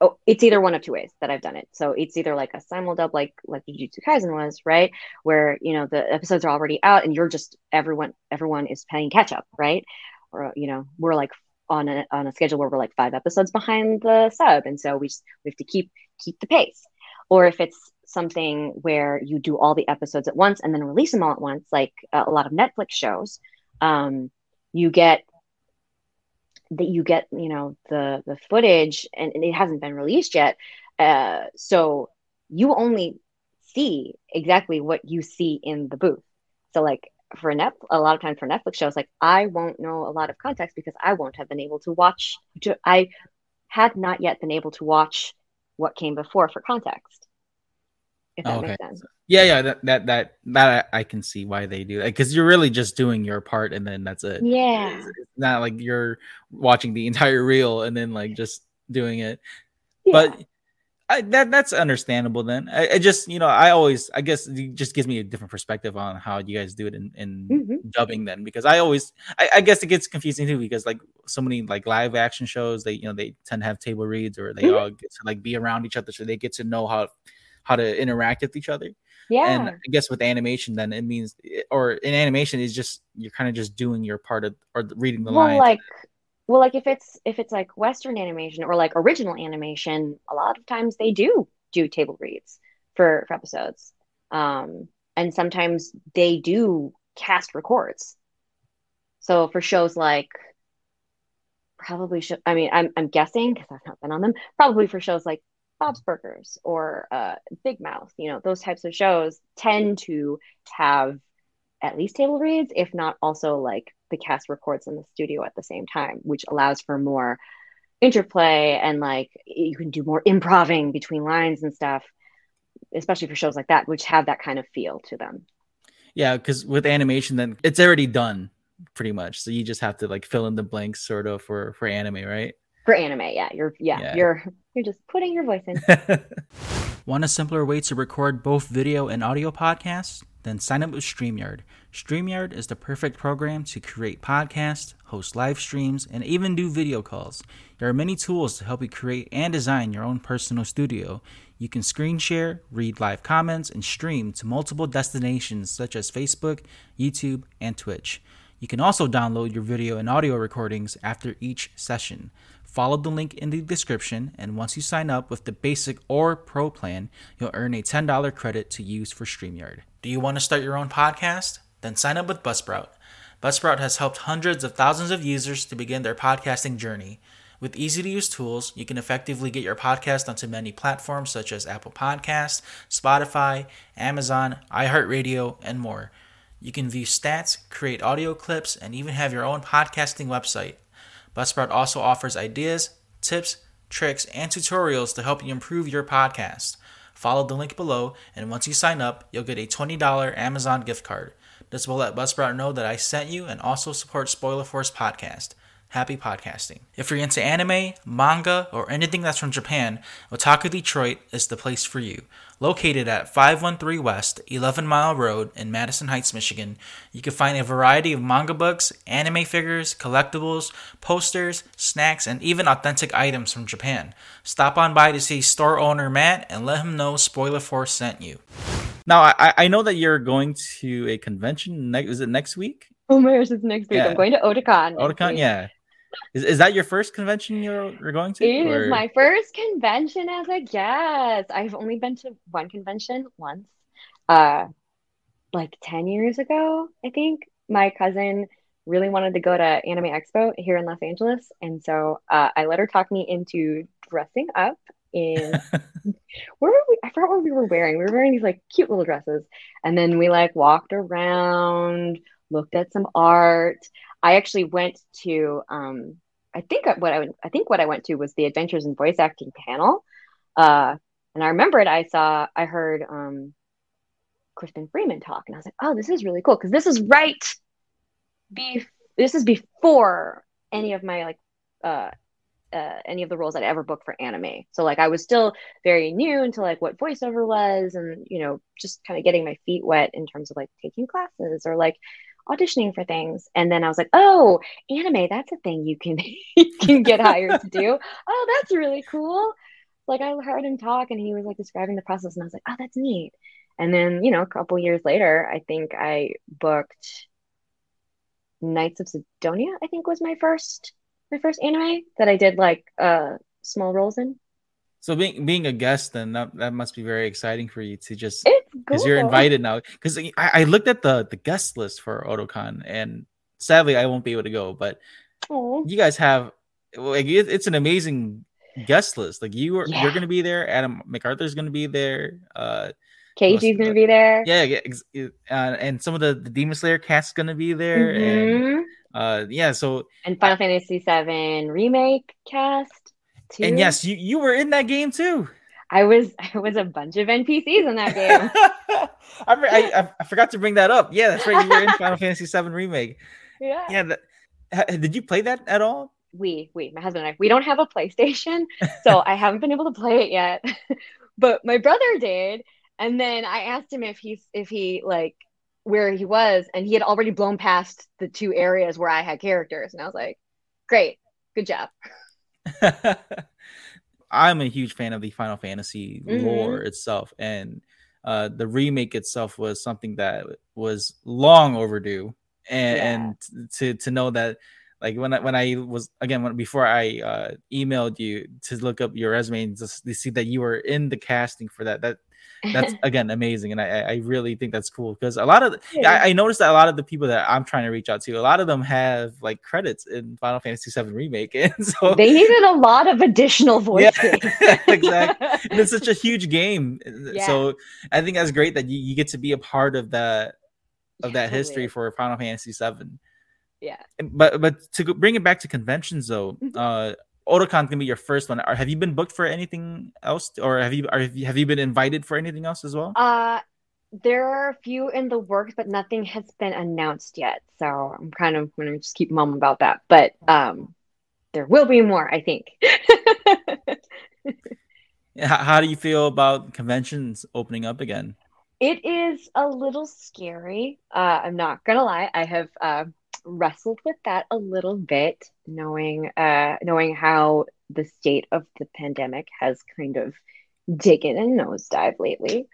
oh, it's either one of two ways that I've done it. So it's either like a simul dub, like like Jujutsu Kaisen was, right, where you know the episodes are already out and you're just everyone everyone is playing catch up, right? Or you know we're like on a on a schedule where we're like five episodes behind the sub, and so we just we have to keep keep the pace. Or if it's something where you do all the episodes at once and then release them all at once, like a lot of Netflix shows, um, you get that you get you know the the footage and, and it hasn't been released yet, uh, so you only see exactly what you see in the booth. So like for a net a lot of times for Netflix shows, like I won't know a lot of context because I won't have been able to watch. To, I had not yet been able to watch what came before for context. If that oh, okay. makes sense. Yeah, yeah, that that that that I can see why they do that because you're really just doing your part and then that's it. Yeah, it's, it's not like you're watching the entire reel and then like just doing it. Yeah. But I, that that's understandable then. I, I, just you know I always I guess it just gives me a different perspective on how you guys do it in, in mm-hmm. dubbing then because I always I, I, guess it gets confusing too because like so many like live action shows they you know they tend to have table reads or they mm-hmm. all get to like be around each other so they get to know how how to interact with each other. Yeah. And I guess with animation then it means or in animation is just you're kind of just doing your part of or reading the well, lines. like well like if it's if it's like western animation or like original animation a lot of times they do do table reads for, for episodes. Um and sometimes they do cast records. So for shows like probably should i mean i'm, I'm guessing because i've not been on them probably for shows like bob's burgers or uh, big mouth you know those types of shows tend to have at least table reads if not also like the cast records in the studio at the same time, which allows for more interplay and like you can do more improving between lines and stuff, especially for shows like that, which have that kind of feel to them. Yeah, because with animation, then it's already done pretty much. So you just have to like fill in the blanks sort of for for anime, right? For anime, yeah. You're yeah, yeah. you're you're just putting your voice in. Want a simpler way to record both video and audio podcasts? Then sign up with StreamYard. StreamYard is the perfect program to create podcasts, host live streams, and even do video calls. There are many tools to help you create and design your own personal studio. You can screen share, read live comments, and stream to multiple destinations such as Facebook, YouTube, and Twitch. You can also download your video and audio recordings after each session. Follow the link in the description, and once you sign up with the basic or pro plan, you'll earn a $10 credit to use for StreamYard. Do you want to start your own podcast? Then sign up with Buzzsprout. Buzzsprout has helped hundreds of thousands of users to begin their podcasting journey. With easy to use tools, you can effectively get your podcast onto many platforms such as Apple Podcasts, Spotify, Amazon, iHeartRadio, and more. You can view stats, create audio clips, and even have your own podcasting website. Buzzsprout also offers ideas, tips, tricks, and tutorials to help you improve your podcast. Follow the link below, and once you sign up, you'll get a $20 Amazon gift card. This will let Buzzsprout know that I sent you and also support Spoiler Force Podcast. Happy podcasting. If you're into anime, manga, or anything that's from Japan, Otaku Detroit is the place for you. Located at 513 West, 11 Mile Road in Madison Heights, Michigan, you can find a variety of manga books, anime figures, collectibles, posters, snacks, and even authentic items from Japan. Stop on by to see store owner Matt and let him know Spoiler Force sent you. Now, I, I know that you're going to a convention. Ne- is it next week? Oh my gosh, it's next week. Yeah. I'm going to Otakon. Otakon, yeah. Is, is that your first convention you're, you're going to? It is or- my first convention as a guest. I've only been to one convention once, uh, like 10 years ago, I think. My cousin really wanted to go to Anime Expo here in Los Angeles. And so uh, I let her talk me into dressing up in where were we? I forgot what we were wearing. We were wearing these like cute little dresses. And then we like walked around, looked at some art. I actually went to um I think what I I think what I went to was the Adventures in Voice Acting panel. Uh and I remembered I saw I heard um Crispin Freeman talk and I was like, "Oh, this is really cool because this is right be this is before any of my like uh uh, any of the roles I'd ever booked for anime. So like I was still very new into like what voiceover was and you know just kind of getting my feet wet in terms of like taking classes or like auditioning for things. And then I was like, "Oh, anime, that's a thing you can you can get hired to do. Oh, that's really cool." Like I heard him talk and he was like describing the process and I was like, "Oh, that's neat." And then, you know, a couple years later, I think I booked Knights of Sidonia, I think was my first my first anime that I did like uh small roles in. So being being a guest, then that, that must be very exciting for you to just because you're invited now. Because I, I looked at the the guest list for Otakon, and sadly I won't be able to go. But Aw. you guys have like it, it's an amazing guest list. Like you are Yeah. you're going to be there. Adam McArthur's going to be there. Uh, KG's gonna be there. yeah, yeah, uh, and some of the, the Demon Slayer cast is going to be there, and Mhm. uh, yeah. So And Final Fantasy VII remake cast. Too. and yes, you you were in that game too. I was I was a bunch of NPCs in that game. I, I, I- I forgot to bring that up. Yeah, that's right. You were in Final Fantasy VII remake. yeah. Yeah, that, did you play that at all? we we my husband and I we don't have a PlayStation, so I haven't been able to play it yet. but my brother did, and then I asked him if he's if he like where he was, and he had already blown past the two areas where I had characters, and I was like, "Great, good job." I'm a huge fan of the Final Fantasy Mhm. lore itself, and uh, the remake itself was something that was long overdue. And, Yeah. and to to know that, like when I when I was again when, before I uh, emailed you to look up your resume and just to see that you were in the casting for that, that that's again amazing, and I I really think that's cool because a lot of the, Yeah. I, I noticed that a lot of the people that I'm trying to reach out to, a lot of them have like credits in Final Fantasy VII remake, and so they needed a lot of additional voices. Yeah, exactly. and it's such a huge game. Yeah. So I think that's great that you, you get to be a part of that of that history for Final Fantasy VII. Yeah. But but to bring it back to conventions though, Mhm. uh Otakon's gonna be your first one. Are, have you been booked for anything else, or have you are, have you been invited for anything else as well? Uh, there are a few in the works, but nothing has been announced yet. So I'm kind of gonna just keep mum about that. But um, there will be more, I think. How, how do you feel about conventions opening up again? It is a little scary. Uh, I'm not gonna lie. I have uh, wrestled with that a little bit, knowing uh, knowing how the state of the pandemic has kind of taken a nosedive lately.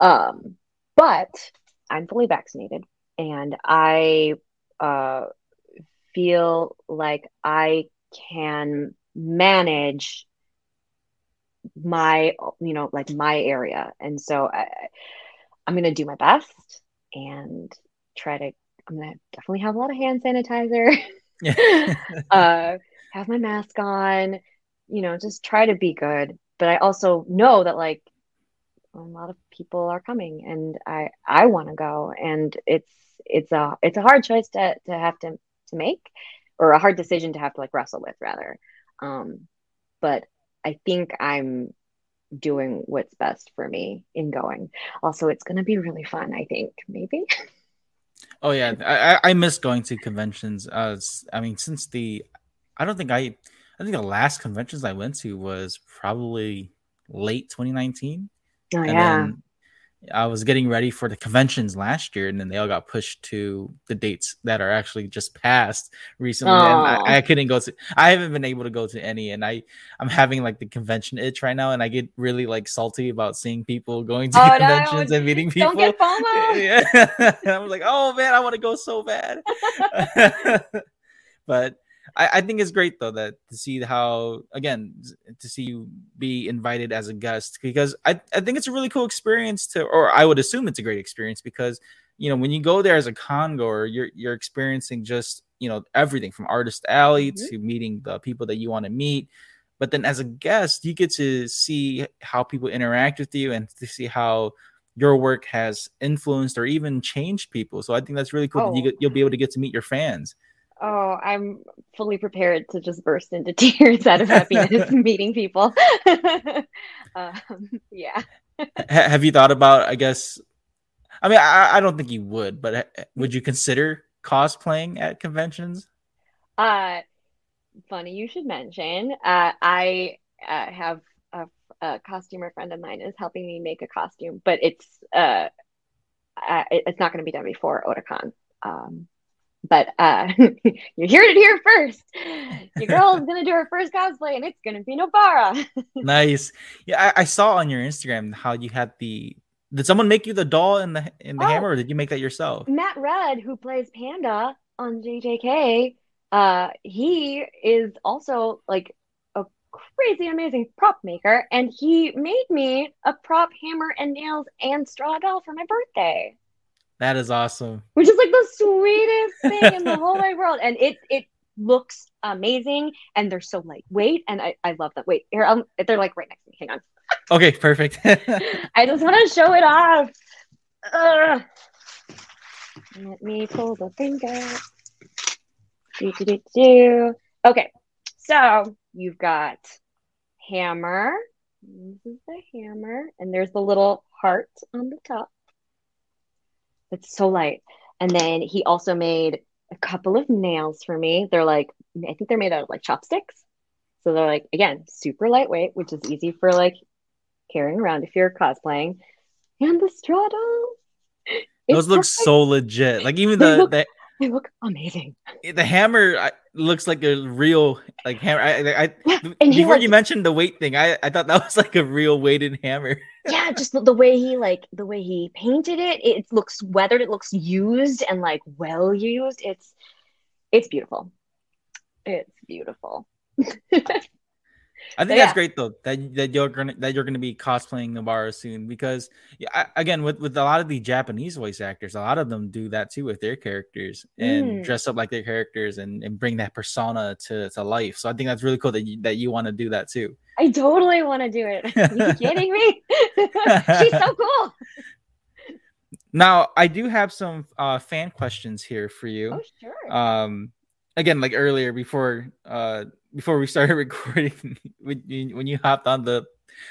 Um, but I'm fully vaccinated, and I uh, feel like I can manage my you know like my area and so I, i'm going to do my best and try to I'm gonna definitely have a lot of hand sanitizer. Yeah. uh, have my mask on. You know, just try to be good. But I also know that like a lot of people are coming, and I I want to go, and it's it's a it's a hard choice to to have to to make, or a hard decision to have to like wrestle with rather. Um, but I think I'm doing what's best for me in going. Also, it's going to be really fun, I think, maybe. Oh yeah, I I- miss going to conventions. Uh, I mean, since the, I don't think I, I think the last conventions I went to was probably late 2019, Oh, and yeah. then I was getting ready for the conventions last year, and then they all got pushed to the dates that are actually just passed recently. And I, I couldn't go to. I haven't been able to go to any, and I I'm having like the convention itch right now, and I get really like salty about seeing people going to Oh, no, conventions and meeting people. Don't get FOMO. Yeah, and I was like, oh man, I want to go so bad. but I, I think it's great though that to see how again to see you be invited as a guest because I, I think it's a really cool experience to or I would assume it's a great experience because you know when you go there as a con goer you're you're experiencing just you know everything from artist alley Mhm. to meeting the people that you want to meet but then as a guest you get to see how people interact with you and to see how your work has influenced or even changed people so i think that's really cool that you Oh. get, you'll be able to get to meet your fans Oh, I'm fully prepared to just burst into tears out of happiness meeting people. um, yeah. Ha- have you thought about i guess i mean i, I don't think you would but would you consider cosplaying at conventions Uh, funny you should mention. Uh, I uh, have a, a costumer friend of mine is helping me make a costume, but it's uh, uh it's not going to be done before Otakon. Um, but uh, you heard it here first. Your girl is going to do her first cosplay, and it's going to be Nobara. nice yeah I, I saw on your instagram how you had the did someone make you the doll and the and the Oh. hammer or did you make that yourself Matt Rudd, who plays Panda on JJK, uh, he is also like a crazy amazing prop maker, and he made me a prop hammer and nails and straw doll for my birthday, that is awesome which is like the sweetest thing in the whole wide world. And it it looks amazing, and they're so lightweight, and I, I love them. Wait, here, um, they're like right next to me. Hang on, okay perfect I just want to show it off. Ugh. Let me pull the thing out. Do, do, do, do. Okay, so you've got hammer. This is the hammer, and there's the little heart on the top. It's so light. And then he also made a couple of nails for me. They're like, I think they're made out of like chopsticks. So they're like, again, super lightweight, which is easy for like carrying around if you're cosplaying. And the straw doll. those look perfect. so legit like even the look- the, They look amazing. the hammer I- looks like a real like hammer i, I, Yeah, and before you mentioned the weight thing I, I thought that was like a real weighted hammer yeah, just the, the way he like the way he painted it, it looks weathered, it looks used and like well used. It's it's beautiful. It's beautiful. I think Yeah. that's great though that that you're gonna that you're gonna be cosplaying Nobara soon because yeah, I, again with with a lot of the Japanese voice actors, a lot of them do that too with their characters and Mm. dress up like their characters and, and bring that persona to, to life. So I think that's really cool that you that you want to do that too. I totally want to do it. Are you kidding me? She's so cool. Now I do have some uh, fan questions here for you. Oh sure. um again like earlier before uh before we started recording when you, when you hopped on the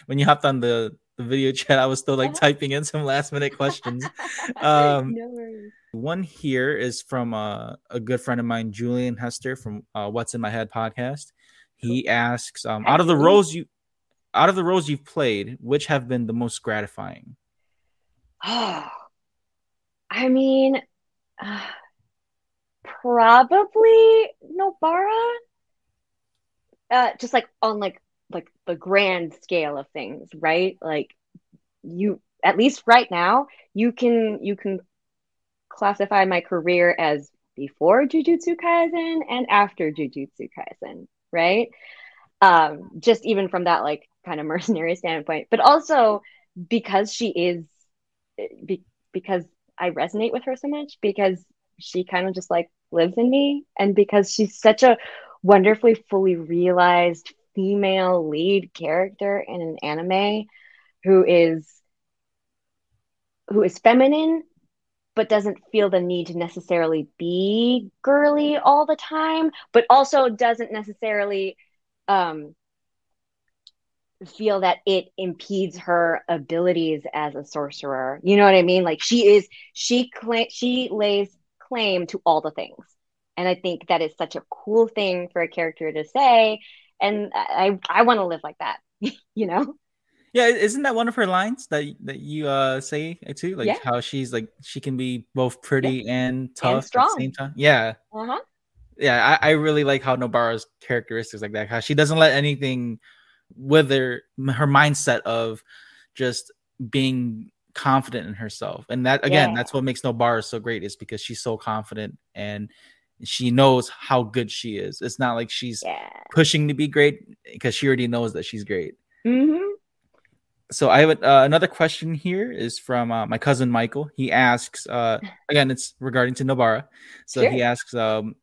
when you hopped on the the video chat i was still like Uh-huh. typing in some last minute questions. Um, no one here is from uh, a good friend of mine julian hester from uh, what's in my head podcast. He asks um out of the roles you out of the roles you've played which have been the most gratifying? Oh, I mean, uh, probably Nobara. Uh, just like on like like the grand scale of things, right? Like you, at least right now, you can you can classify my career as before Jujutsu Kaisen and after Jujutsu Kaisen, right? Um, just even from that like kind of mercenary standpoint, but also because she is be, because I resonate with her so much because she kind of just like lives in me. And because she's such a wonderfully fully realized female lead character in an anime who is who is feminine but doesn't feel the need to necessarily be girly all the time, but also doesn't necessarily um, feel that it impedes her abilities as a sorcerer. You know what I mean? Like she is, she cla- she lays claim to all the things, and I think that is such a cool thing for a character to say. And I I want to live like that. you know. Yeah, isn't that one of her lines that that you uh say too? Like Yeah. how she's like she can be both pretty and tough at the same time. Yeah, Uh-huh. yeah. I, I really like how Nobara's characteristics like that. How she doesn't let anything wither her mindset of just being confident in herself, and that again, Yeah. that's what makes Nobara so great. Is because she's so confident and she knows how good she is. It's not like she's Yeah. pushing to be great because she already knows that she's great. hmm so I have uh, another question here is from uh, my cousin Michael. He asks uh, again, it's regarding to Nobara. So he asks, um,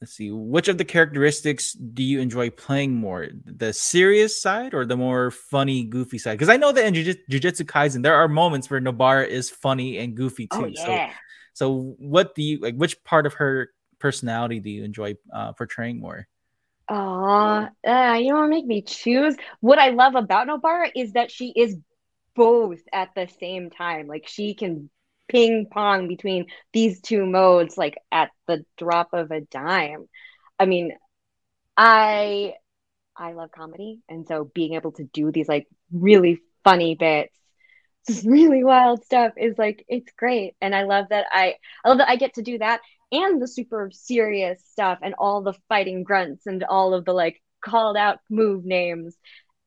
let's see, which of the characteristics do you enjoy playing more, the serious side or the more funny, goofy side? Because I know that in Jujutsu Kaisen there are moments where Nobara is funny and goofy too. Oh yeah. So, so what do you like? Which part of her personality do you enjoy uh, portraying more? Aw, uh, you don't make me choose. What I love about Nobara is that she is both at the same time. Like she can ping pong between these two modes, like at the drop of a dime. I mean, I I love comedy, and so being able to do these like really funny bits, just really wild stuff is like it's great. And I love that I I love that I get to do that and the super serious stuff and all the fighting grunts and all of the like called out move names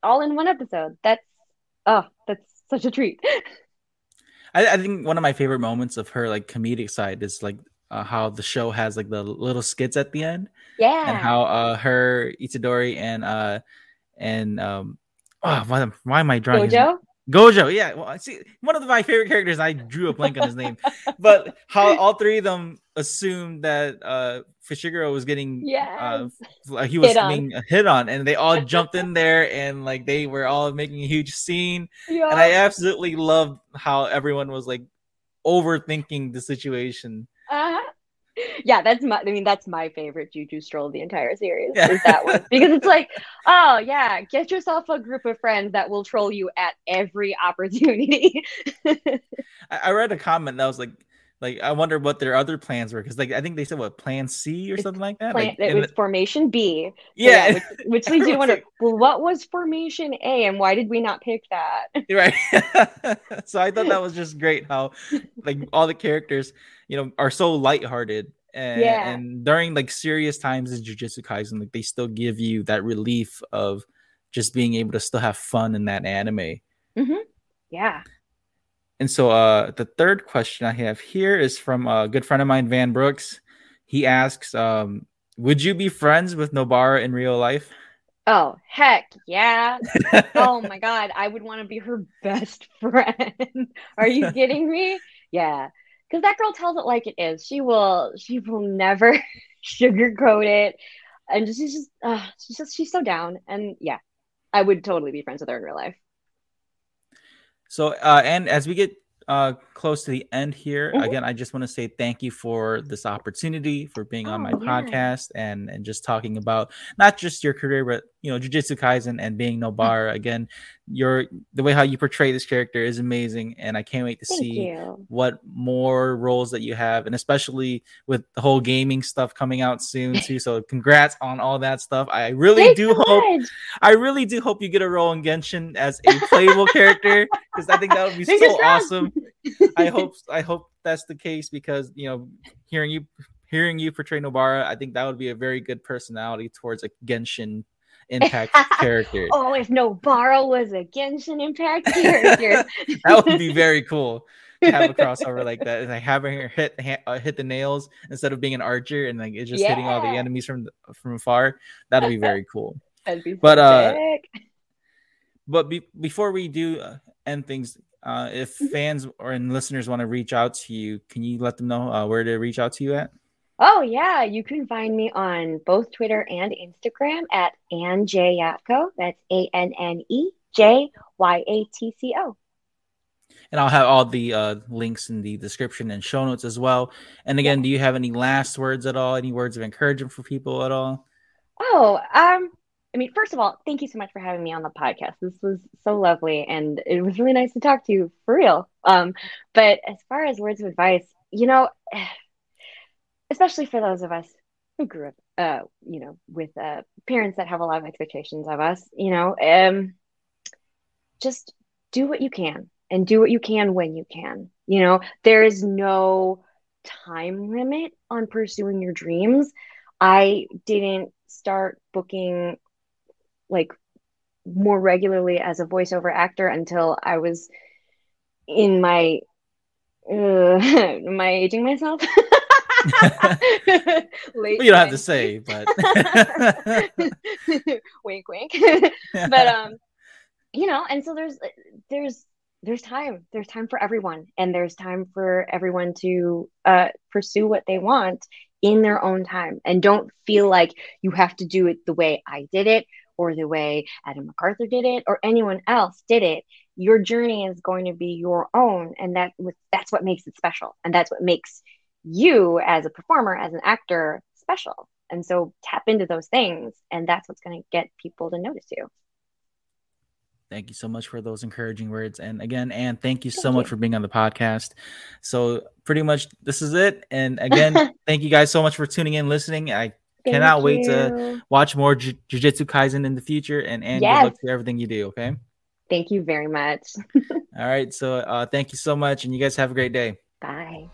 all in one episode. That's oh, that's such a treat. I, I think one of my favorite moments of her like comedic side is like uh, how the show has like the little skits at the end Yeah. and how uh her Itadori and uh and um oh, why, why am I drawing Gojo? Gojo, yeah. Well, see one of my favorite characters. I drew a blank on his name, but how all three of them assumed that uh Fushiguro was getting uh, like he was Hit on. being hit on, and they all jumped in there and like they were all making a huge scene yeah. and I absolutely loved how everyone was like overthinking the situation. Uh-huh. Yeah, that's my I mean that's my favorite Juju stroll of the entire series Yeah. is that one. Because it's like, oh yeah, get yourself a group of friends that will troll you at every opportunity. I, I read a comment that was like, like I wonder what their other plans were because like I think they said what Plan C or something like that. Plan- Like, it was the- formation B. So yeah, which, which leads you to wonder, like- well, what was formation A and why did we not pick that? right. so I thought that was just great how like all the characters, you know, are so lighthearted. And, Yeah. and during like serious times in Jujutsu Kaisen, like they still give you that relief of just being able to still have fun in that anime. Mm-hmm. Yeah. And so uh the third question I have here is from a good friend of mine, Van Brooks. He asks, um, would you be friends with Nobara in real life? Oh, heck yeah. Oh my God. I would want to be her best friend. Are you kidding me? Yeah. Because that girl tells it like it is. She will, she will never sugarcoat it. And just, she's just, uh, she's just, she's so down. And yeah, I would totally be friends with her in real life. So uh and as we get uh close to the end here, Mhm. again, I just want to say thank you for this opportunity for being on my Oh, yeah. podcast and and just talking about not just your career, but you know, Jujutsu Kaisen and being Nobara. Mm-hmm. Again, your the way how you portray this character is amazing, and I can't wait to Thank see you. what more roles that you have and especially with the whole gaming stuff coming out soon too so congrats on all that stuff i really Thanks do so hope i really do hope you get a role in genshin as a playable character because i think that would be Fingers so awesome i hope i hope that's the case because you know hearing you hearing you portray nobara i think that would be a very good personality towards a genshin impact character Oh, if Nobara was a Genshin Impact character. that would be very cool to have a crossover like that and like having her hit ha- uh, hit the nails instead of being an archer and like it's just hitting all the enemies from from far. that'd be very cool That'd be But, uh, sick. but be- before we do uh, end things Uh, if Mhm. fans or and listeners want to reach out to you, can you let them know uh, where to reach out to you at? Oh yeah, you can find me on both Twitter and Instagram at Anne J Yatco. That's A N N E J Y A T C O. And I'll have all the uh, links in the description and show notes as well. And again, do you have any last words at all? Any words of encouragement for people at all? Oh, um, I mean, first of all, thank you so much for having me on the podcast. This was so lovely, and it was really nice to talk to you for real. Um, but as far as words of advice, you know, especially for those of us who grew up, uh, you know, with uh, parents that have a lot of expectations of us, you know, um, just do what you can and do what you can when you can. You know, there is no time limit on pursuing your dreams. I didn't start booking like more regularly as a voiceover actor until I was in my uh, aging myself? Late you don't have to say, but wink wink. But um you know and so there's there's there's time. There's time for everyone and there's time for everyone to uh pursue what they want in their own time. And don't feel like you have to do it the way I did it or the way Adam McArthur did it or anyone else did it. Your journey is going to be your own and that with that's what makes it special and that's what makes you as a performer as an actor special and so tap into those things and that's what's going to get people to notice you Thank you so much for those encouraging words. And again, Anne, thank you so Thank much for being on the podcast. So pretty much this is it. And again, thank you guys so much for tuning in, listening. I Thank Cannot wait to- watch more Ju- Jujutsu Kaisen in the future. And Anne, good luck for everything you do. Okay. thank you very much All right. So uh, thank you so much. And you guys have a great day. bye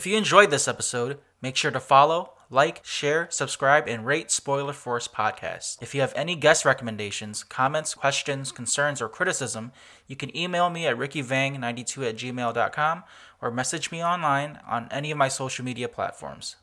If you enjoyed this episode, make sure to follow, like, share, subscribe, and rate Spoiler Force Podcast. If you have any guest recommendations, comments, questions, concerns, or criticism, you can email me at rickyvang92 at gmail.com or message me online on any of my social media platforms.